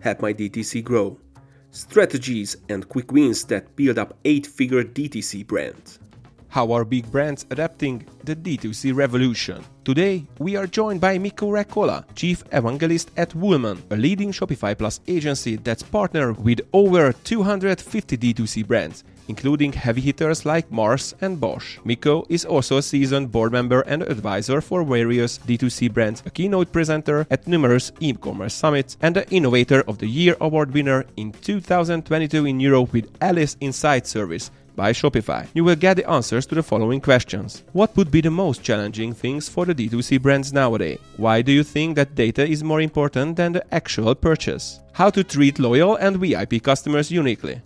help my DTC grow. Strategies and quick wins that build up eight figure DTC brands. How are big brands adapting the D2C revolution? Today, we are joined by Mikko Rekola, Chief Evangelist at Woolman, a leading Shopify Plus agency that's partnered with over 250 D2C brands, including heavy hitters like Mars and Bosch. Mikko is also a seasoned board member and advisor for various D2C brands, a keynote presenter at numerous e-commerce summits, and the Innovator of the Year award winner in 2022 in Europe with Ellis Insight Service, by Shopify. You will get the answers to the following questions. What would be the most challenging things for the D2C brands nowadays? Why do you think that data is more important than the actual purchase? How to treat loyal and VIP customers uniquely?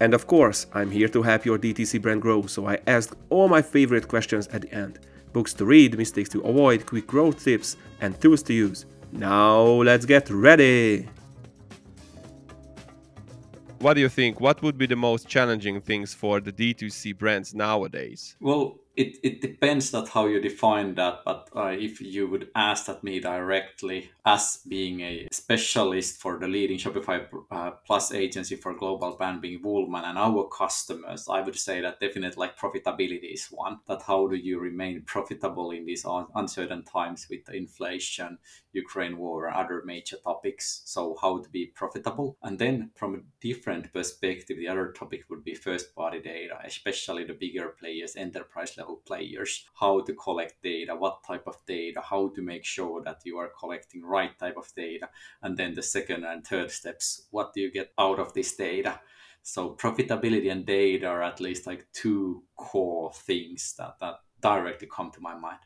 And of course, I'm here to help your DTC brand grow, so I asked all my favorite questions at the end. Books to read, mistakes to avoid, quick growth tips, and tools to use. Now let's get ready! What do you think? What would be the most challenging things for the D2C brands nowadays? Well, it, it depends that how you define that but uh, if you would ask that me directly as being a specialist for the leading shopify uh, plus agency for global brand being woolman and our customers i would say that definitely like profitability is one that how do you remain profitable in these uncertain times with the inflation ukraine war and other major topics? So how to be profitable? And then from a different perspective the other topic would be first party data especially the bigger players enterprise level level players how to collect data what type of data how to make sure that you are collecting right type of data and then the second and third steps what do you get out of this data so profitability and data are at least like two core things that, that directly come to my mind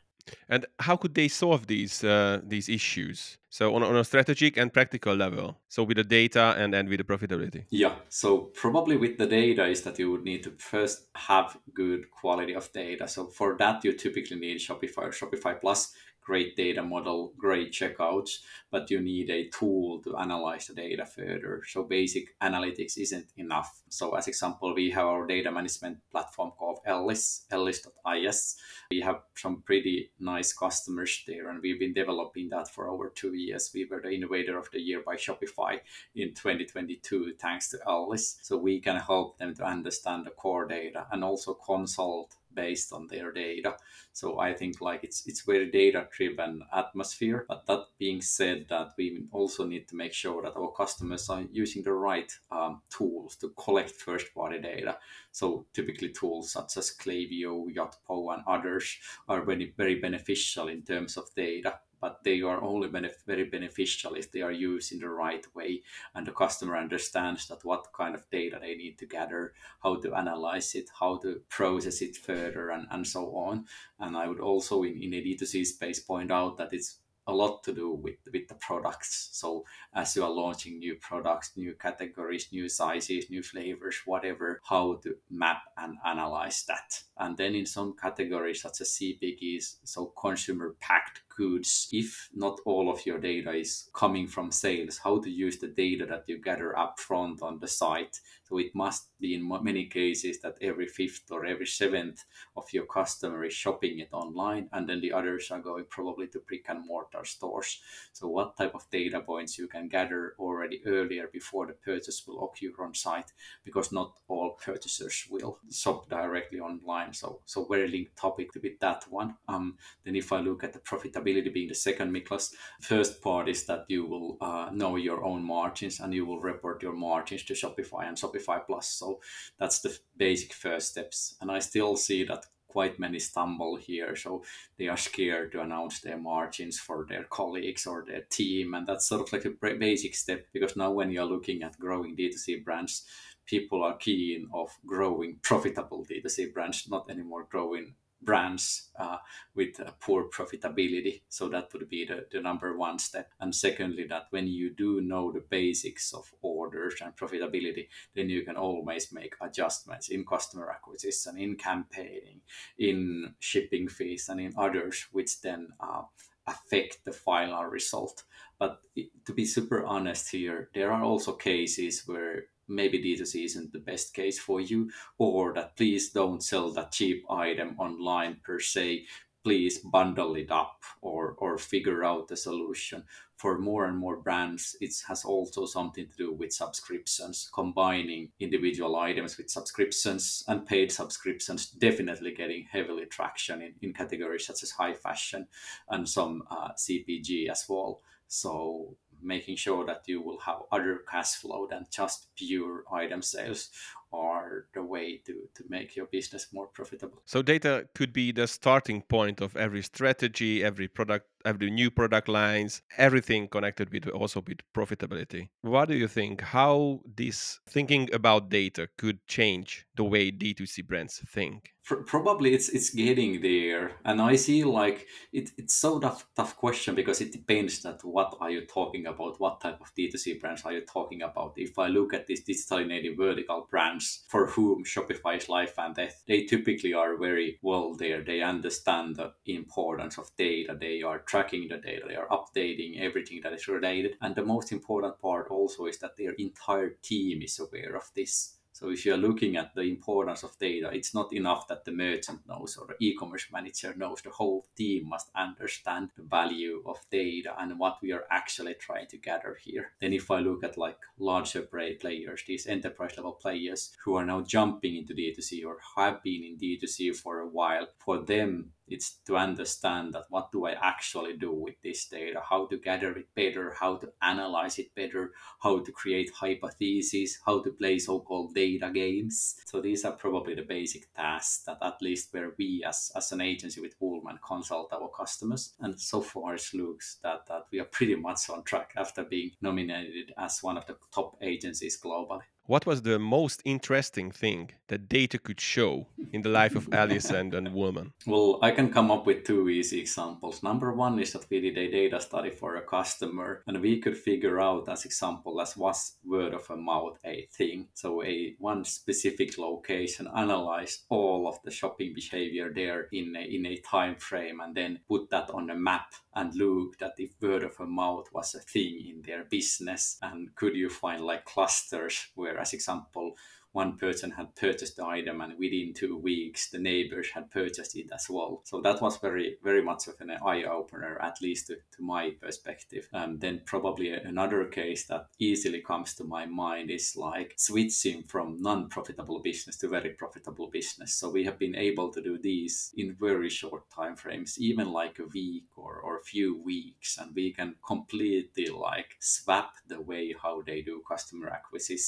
and how could they solve these uh, these issues? So on, on a strategic and practical level. So with the data and and with the profitability. Yeah. So probably with the data is that you would need to first have good quality of data. So for that you typically need Shopify or Shopify Plus great data model, great checkouts, but you need a tool to analyze the data further. So basic analytics isn't enough. So as example, we have our data management platform called Ellis, ellis.is. We have some pretty nice customers there and we've been developing that for over two years. We were the innovator of the year by Shopify in 2022 thanks to Ellis. So we can help them to understand the core data and also consult based on their data. So I think like it's it's very data driven atmosphere. But that being said, that we also need to make sure that our customers are using the right um, tools to collect first party data. So typically tools such as Klaviyo, Yotpo, and others are very very beneficial in terms of data but they are only benef- very beneficial if they are used in the right way and the customer understands that what kind of data they need to gather how to analyze it how to process it further and, and so on. And i would also in, in a d2c space point out that it's a lot to do with with the products. So as you are launching new products new categories new sizes new flavors whatever how to map and analyze that. And then in some categories such as cpgs so consumer packed goods if not all of your data is coming from sales how to use the data that you gather upfront on the site? So it must be in many cases that every fifth or every seventh of your customer is shopping it online and then the others are going probably to brick and mortar stores. So what type of data points you can gather already earlier before the purchase will occur on site? Because not all purchasers will shop directly online so so very linked topic with that one. Um then if i look at the profitability profitability being the second Miklos. First part is that you will uh, know your own margins and you will report your margins to Shopify and Shopify Plus. So that's the basic first steps. And I still see that quite many stumble here. So they are scared to announce their margins for their colleagues or their team. And that's sort of like a basic step because now when you're looking at growing D2C brands, people are keen of growing profitable D2C brands, not anymore growing brands uh, with poor profitability. So that would be the, the number one step. And secondly, that when you do know the basics of orders and profitability, then you can always make adjustments in customer acquisition, in campaigning, in shipping fees, and in others, which then uh, affect the final result. But to be super honest here, there are also cases where maybe D2C isn't the best case for you, or that please don't sell that cheap item online per se. Please bundle it up or, or figure out the solution for more and more brands, it has also something to do with subscriptions, combining individual items with subscriptions and paid subscriptions, definitely getting heavily traction in, in categories such as high fashion and some uh, CPG as well. So making sure that you will have other cash flow than just pure item sales are the way to, to make your business more profitable. So data could be the starting point of every strategy, every product, every new product lines, everything connected with also with profitability. What do you think? How this thinking about data could change the way D2C brands think? probably it's it's getting there and i see like it, it's so tough tough question because it depends that what are you talking about what type of d2c brands are you talking about if i look at this digitally native vertical brands for whom shopify is life and death. They typically are very well there. They understand the importance of data. They are tracking the data. They are updating everything that is related. And the most important part also is that their entire team is aware of this so if you're looking at the importance of data, it's not enough that the merchant knows or the e-commerce manager knows. The whole team must understand the value of data and what we are actually trying to gather here. Then if I look at like larger players, these enterprise level players who are now jumping into D2C or have been in D2C for a while, for them it's to understand that what do I actually do with this data, how to gather it better, how to analyze it better, how to create hypotheses, how to play so-called data games. So these are probably the basic tasks that at least where we as, as an agency with Woolman consult our customers. And so far it looks that, that we are pretty much on track after being nominated as one of the top agencies globally. What was the most interesting thing that data could show in the life of Ellis and a Woolman? Well, I can come up with two easy examples. Number one is that we did a data study for a customer and we could figure out as example as was word of a mouth a thing. So a one specific location analyzed all of the shopping behavior there in a, in a time frame and then put that on a map and looked at if word of a mouth was a thing in their business and could you find like clusters where as example one person had purchased the item and within two weeks the neighbors had purchased it as well. So that was very very much of an eye-opener at least to, to my perspective. Um, then probably another case that easily comes to my mind is like switching from non-profitable business to very profitable business. So we have been able to do these in very short time frames even like a week or, or a few weeks. And we can completely like swap the way how they do customer acquisition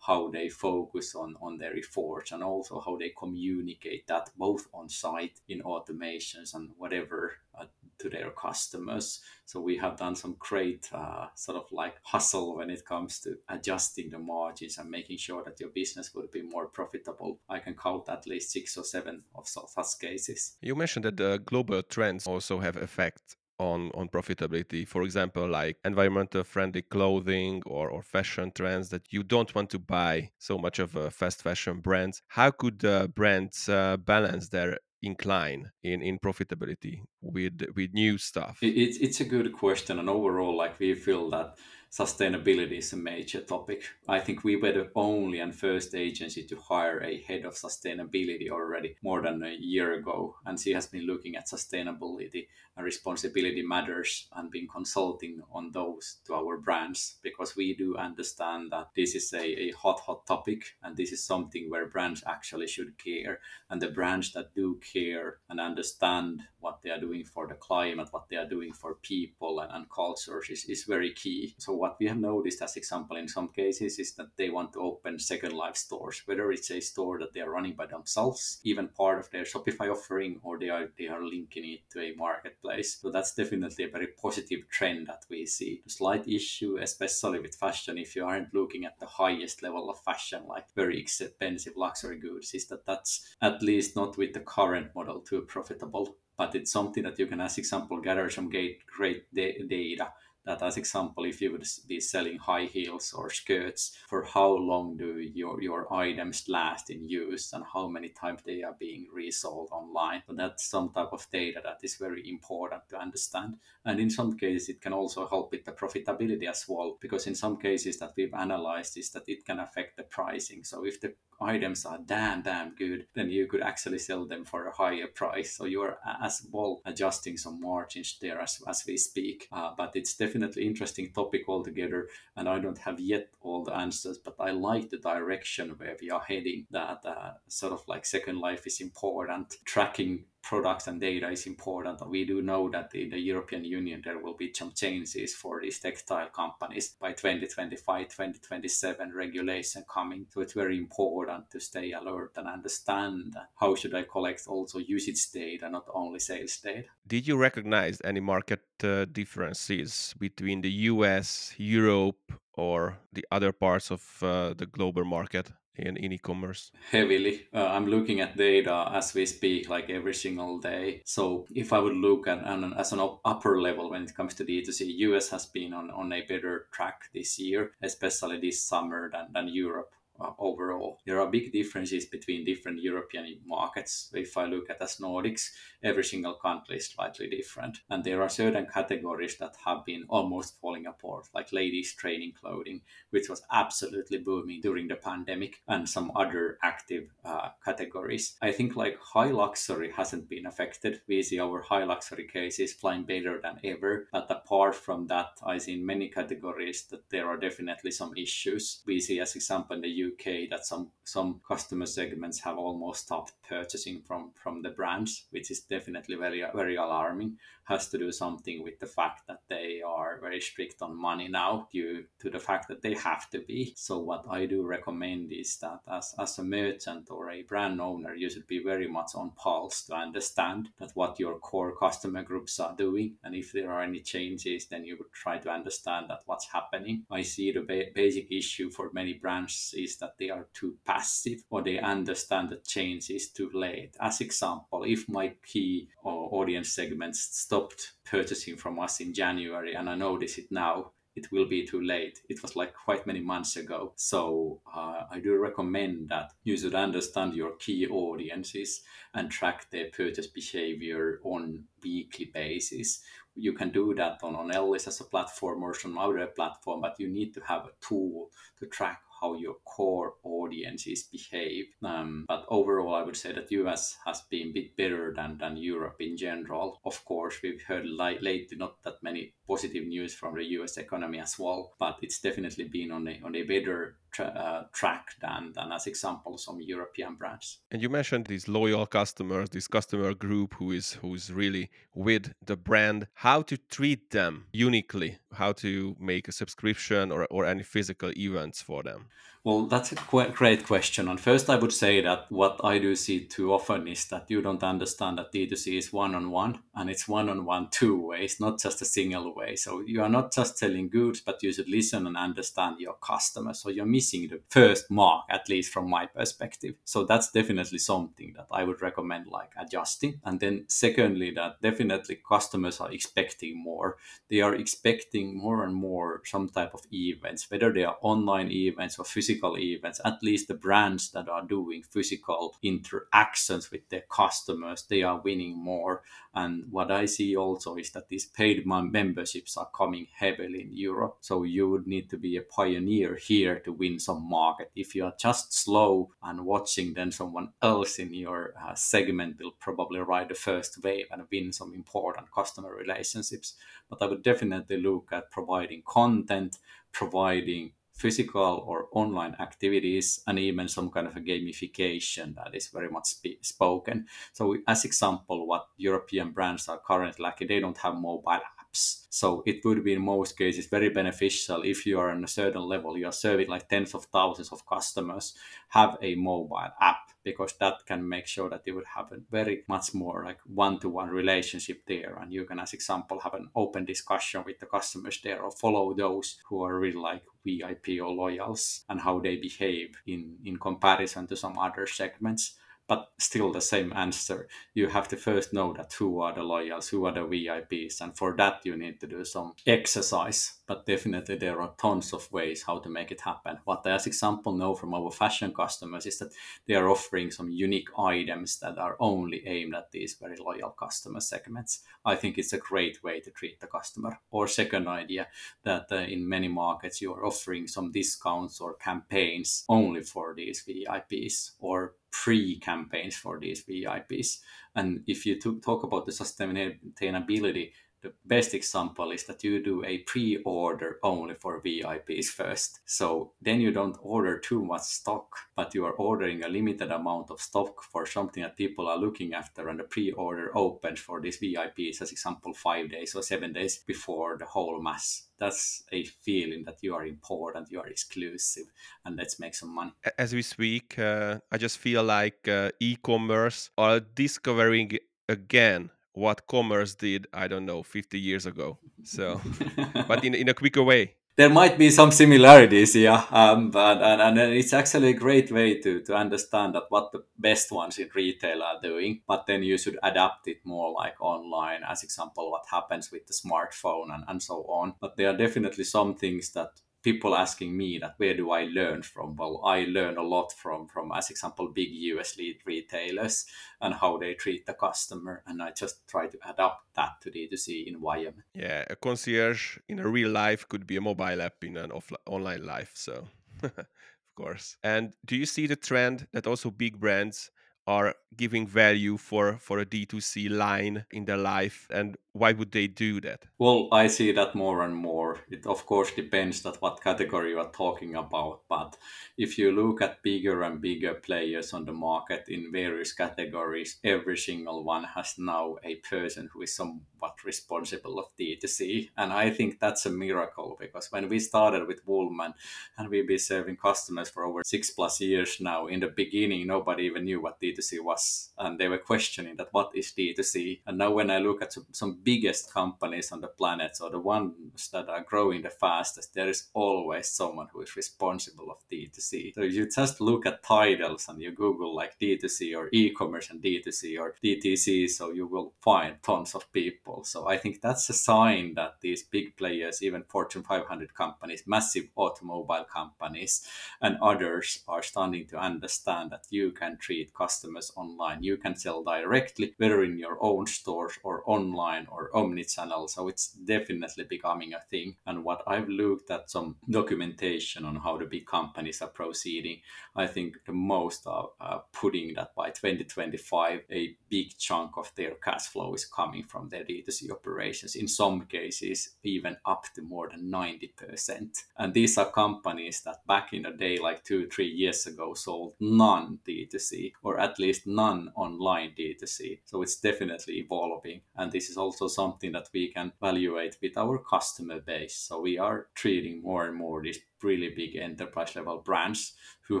how they focus on, on their efforts and also how they communicate that both on site in automations and whatever uh, to their customers. So we have done some great uh, sort of like hustle when it comes to adjusting the margins and making sure that your business will be more profitable. I can count at least six or seven of such cases. You mentioned that the global trends also have effect on on profitability. For example like environmental friendly clothing or, or fashion trends that you don't want to buy so much of a fast fashion brands. How could uh, brands uh, balance their incline in in profitability with with new stuff? It's it's a good question. And overall like we feel that sustainability is a major topic. I think we were the only and first agency to hire a head of sustainability already more than a year ago. And she has been looking at sustainability and responsibility matters and been consulting on those to our brands because we do understand that this is a, a hot, hot topic and this is something where brands actually should care. And the brands that do care and understand what they are doing for the climate, what they are doing for people and, and cultures is, is very key. So what we have noticed as example in some cases is that they want to open second life stores, whether it's a store that they are running by themselves, even part of their Shopify offering, or they are they are linking it to a marketplace. So that's definitely a very positive trend that we see. The slight issue, especially with fashion, if you aren't looking at the highest level of fashion, like very expensive luxury goods, is that that's at least not with the current model too profitable. But it's something that you can, as example, gather some great, great data that as example if you would be selling high heels or skirts for how long do your your items last in use and how many times they are being resold online so that's some type of data that is very important to understand and in some cases it can also help with the profitability as well because in some cases that we've analyzed is that it can affect the pricing so if the items are damn damn good, then you could actually sell them for a higher price. So you're as well adjusting some margins there as, as we speak. Uh, but it's definitely interesting topic altogether, and I don't have yet all the answers, but I like the direction where we are heading. That uh, sort of like Second Life is important, tracking products and data is important. We do know that in the European Union there will be some changes for these textile companies by 2025, 2027 regulation coming. So it's very important to stay alert and understand how should I collect also usage data, not only sales data. Did you recognize any market uh, differences between the US, Europe, or the other parts of uh, the global market? In, in e-commerce? Heavily. Uh, I'm looking at data as we speak, like every single day. So if I would look at an, as an upper level when it comes to D2C, US has been on, on a better track this year, especially this summer than, than Europe uh, overall. There are big differences between different European markets. If I look at as Nordics, every single country is slightly different. And there are certain categories that have been almost falling apart, like ladies' training clothing, which was absolutely booming during the pandemic, and some other active uh, categories. I think like high luxury hasn't been affected. We see our high luxury cases flying better than ever. But apart from that, I see in many categories that there are definitely some issues. We see, as example, in the UK, that some some customer segments have almost stopped purchasing from from the brands, which is definitely very very alarming has to do something with the fact that they are very strict on money now due to the fact that they have to be. So what I do recommend is that as, as a merchant or a brand owner, you should be very much on pulse to understand that what your core customer groups are doing. And if there are any changes, then you would try to understand that what's happening. I see the ba- basic issue for many brands is that they are too passive or they understand that change is too late. As example, if my key or audience segments stopped purchasing from us in January, and I notice it now. It will be too late. It was like quite many months ago. So uh, I do recommend that you should understand your key audiences and track their purchase behavior on weekly basis. You can do that on, on Ellis as a platform or some other platform, but you need to have a tool to track how your core audiences behave. Um, but overall, I would say that US has been a bit better than, than Europe in general. Of course, we've heard li- lately not that many positive news from the US economy as well, but it's definitely been on a, on a better tra- uh, track than, than, as example, some European brands. And you mentioned these loyal customers, this customer group who is who is really with the brand. How to treat them uniquely? How to make a subscription or, or any physical events for them? Well, that's a great question. And first, I would say that what I do see too often is that you don't understand that D2C is one on one and it's one on one two ways, not just a single way. So you are not just selling goods, but you should listen and understand your customer. So you're missing the first mark, at least from my perspective. So that's definitely something that I would recommend like adjusting. And then, secondly, that definitely customers are expecting more. They are expecting more and more some type of events, whether they are online events or physical physical events, at least the brands that are doing physical interactions with their customers, they are winning more. And what I see also is that these paid memberships are coming heavily in Europe. So you would need to be a pioneer here to win some market. If you are just slow and watching, then someone else in your uh, segment will probably ride the first wave and win some important customer relationships. But I would definitely look at providing content, providing physical or online activities and even some kind of a gamification that is very much sp- spoken. So, as example, what European brands are currently lacking, they don't have mobile So it would be in most cases very beneficial if you are on a certain level, you are serving like tens of thousands of customers, have a mobile app because that can make sure that you would have a very much more like one-to-one relationship there. And you can as example have an open discussion with the customers there or follow those who are really like vip or loyals and how they behave in in comparison to some other segments but still the same answer. You have to first know that who are the loyals, who are the VIPs, and for that you need to do some exercise. But definitely there are tons of ways how to make it happen. What I, as example, know from our fashion customers is that they are offering some unique items that are only aimed at these very loyal customer segments. I think it's a great way to treat the customer. Or second idea that uh, in many markets you are offering some discounts or campaigns only for these VIPs or pre-campaigns for these VIPs. And if you talk about the sustainability, the best example is that you do a pre-order only for VIPs first. So then you don't order too much stock, but you are ordering a limited amount of stock for something that people are looking after and the pre-order opens for these VIPs as example five days or seven days before the whole mass. That's a feeling that you are important, you are exclusive, and let's make some money. As we speak, uh, I just feel like uh, e-commerce are discovering again what commerce did i don't know 50 years ago. So but in, in a quicker way. There might be some similarities yeah um, but and, and it's actually a great way to to understand that what the best ones in retail are doing but then you should adapt it more like online as example what happens with the smartphone and, and so on. But there are definitely some things that people asking me that where do I learn from? Well, I learn a lot from from as example big US lead retailers and how they treat the customer, and I just try to adapt that to D2C environment. Yeah, a concierge in a real life could be a mobile app in an offline online life. So, of course. And do you see the trend that also big brands are giving value for for a d2c line in their life and why would they do that? Well i see that more and more. It of course depends that what category you are talking about but if you look at bigger and bigger players on the market in various categories every single one has now a person who is somewhat responsible of d2c and i think that's a miracle because when we started with woolman and we've been serving customers for over six plus years now in the beginning nobody even knew what d2c was and they were questioning that what is d2c and now when i look at some, biggest companies on the planet, so the ones that are growing the fastest, there is always someone who is responsible of D2C. So you just look at titles and you Google like D2C or e-commerce and D2C or DTC, so you will find tons of people. So I think that's a sign that these big players, even Fortune 500 companies, massive automobile companies, and others are starting to understand that you can treat customers online. You can sell directly, whether in your own stores or online or omni-channel. So it's definitely becoming a thing. And what I've looked at some documentation on how the big companies are proceeding, I think the most are uh, putting that by 2025, a big chunk of their cash flow is coming from their D2C operations. In some cases, even up to more than 90%. And these are companies that back in the day, like two, three years ago, sold none D2C or at least none online D2C. So it's definitely evolving. And this is also something that we can evaluate with our customer base. So we are treating more and more these really big enterprise level brands who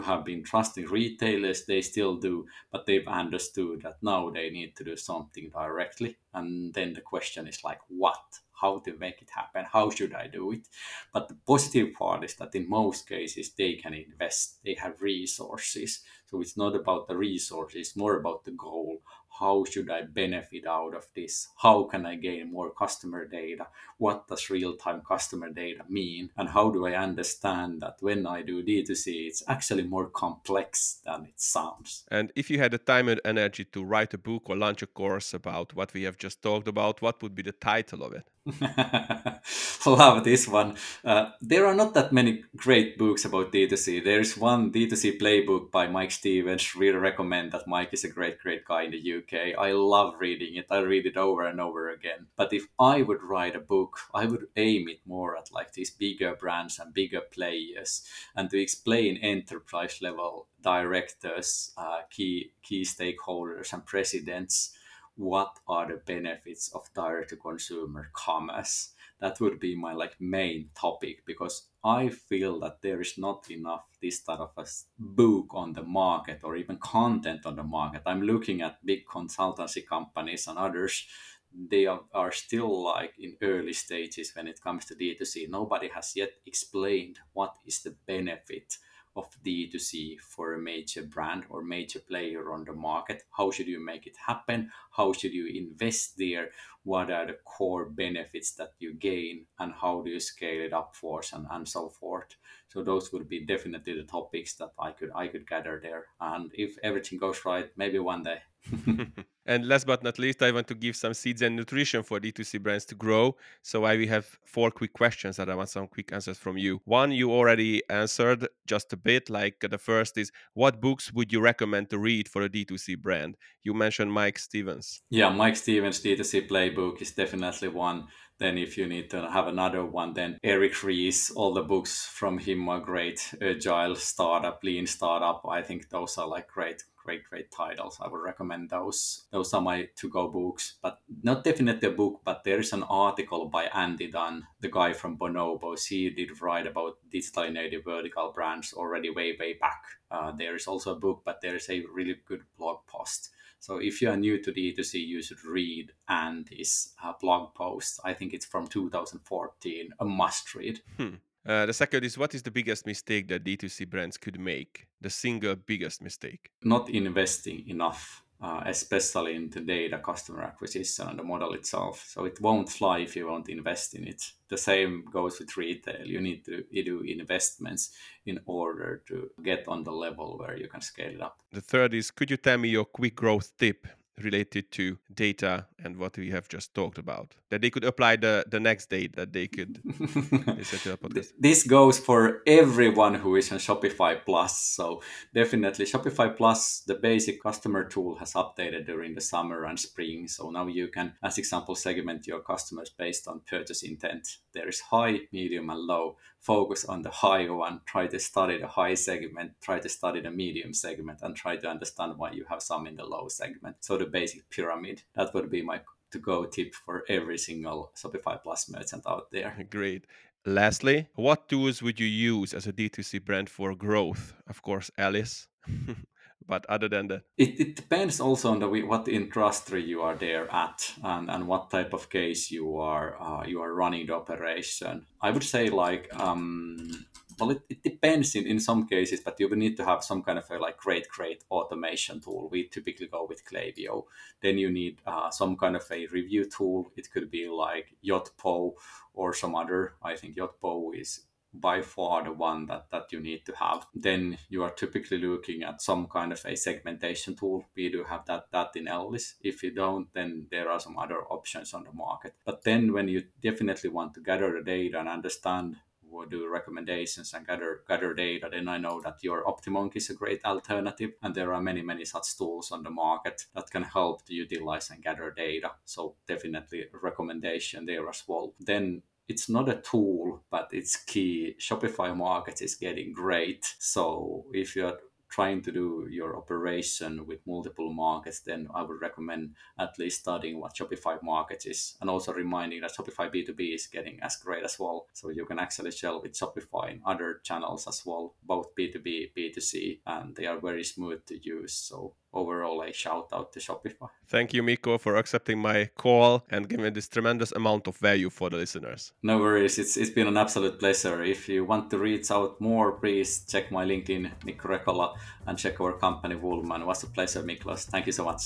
have been trusting retailers. They still do, but they've understood that now they need to do something directly. And then the question is like, what? How to make it happen? How should I do it? But the positive part is that in most cases they can invest. They have resources. So it's not about the resources, more about the goal how should I benefit out of this? How can I gain more customer data? What does real time customer data mean? And how do I understand that when I do D2C, it's actually more complex than it sounds? And if you had the time and energy to write a book or launch a course about what we have just talked about, what would be the title of it? Love this one. Uh, there are not that many great books about D2C. There's one D2C playbook by Mike Stevens. Really recommend that. Mike is a great, great guy in the UK. I love reading it. I read it over and over again. But if I would write a book, I would aim it more at like these bigger brands and bigger players and to explain enterprise level directors, uh, key key stakeholders and presidents what are the benefits of direct to consumer commerce that would be my like main topic because i feel that there is not enough this type of a book on the market or even content on the market. I'm looking at big consultancy companies and others. They are, are still like in early stages when it comes to d2c nobody has yet explained what is the benefit of D2C for a major brand or major player on the market. How should you make it happen? How should you invest there? What are the core benefits that you gain and how do you scale it up for and, and so forth. So those would be definitely the topics that I could I could gather there. And if everything goes right, maybe one day. and last but not least, I want to give some seeds and nutrition for D2C brands to grow. So I have four quick questions that I want some quick answers from you. One you already answered just a bit. Like the first is what books would you recommend to read for a D2C brand? You mentioned Mike Stevens. Yeah, Mike Stevens D2C playbook is definitely one then if you need to have another one, then Eric Ries, all the books from him are great. Agile startup, lean startup. I think those are like great, great, great titles. I would recommend those. Those are my to-go books, but not definitely a book, but there is an article by Andy Dunn, the guy from Bonobos. He did write about digitally native vertical brands already way, way back. Uh, there is also a book, but there is a really good blog post so if you are new to D2C, you should read Andy's uh, blog post. I think it's from 2014, a must read. Hmm. Uh, the second is what is the biggest mistake that D2C brands could make? The single biggest mistake? Not investing enough uh, especially in today the customer acquisition and the model itself. So it won't fly if you won't invest in it. The same goes with retail. You need to do investments in order to get on the level where you can scale it up. The third is could you tell me your quick growth tip related to data and what we have just talked about that they could apply the the next day that they could this goes for everyone who is on shopify plus so definitely shopify plus the basic customer tool has updated during the summer and spring so now you can as example segment your customers based on purchase intent there is high medium and low focus on the high one, try to study the high segment, try to study the medium segment, and try to understand why you have some in the low segment. So the basic pyramid. That would be my to go tip for every single Shopify Plus merchant out there. Great. Lastly, what tools would you use as a D2C brand for growth? Of course, Ellis. but other than that it, it depends also on the what industry you are there at and, and what type of case you are uh, you are running the operation. I would say like um, well it, it depends in, in some cases but you need to have some kind of a like great great automation tool. We typically go with Klaviyo. Then you need uh, some kind of a review tool. It could be like yotpo or some other. I think yotpo is by far the one that, that you need to have. Then you are typically looking at some kind of a segmentation tool. We do have that, that in Ellis. If you don't, then there are some other options on the market. But then when you definitely want to gather the data and understand what do recommendations and gather gather data, then I know that your Optimonk is a great alternative. And there are many, many such tools on the market that can help to utilize and gather data. So definitely recommendation there as well. Then it's not a tool, but it's key. Shopify Markets is getting great. So if you're trying to do your operation with multiple markets, then I would recommend at least studying what Shopify Markets is and also reminding that Shopify B2B is getting as great as well. So you can actually sell with Shopify in other channels as well, both B2B, B2C, and they are very smooth to use. So overall a shout out to Shopify. Thank you, Mikko, for accepting my call and giving this tremendous amount of value for the listeners. No worries. It's, it's been an absolute pleasure. If you want to reach out more, please check my LinkedIn, Mikko Rekola, and check our company, Woolman. It was a pleasure, Miklos. Thank you so much.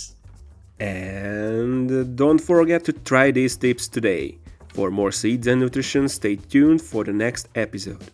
And don't forget to try these tips today. For more seeds and nutrition, stay tuned for the next episode.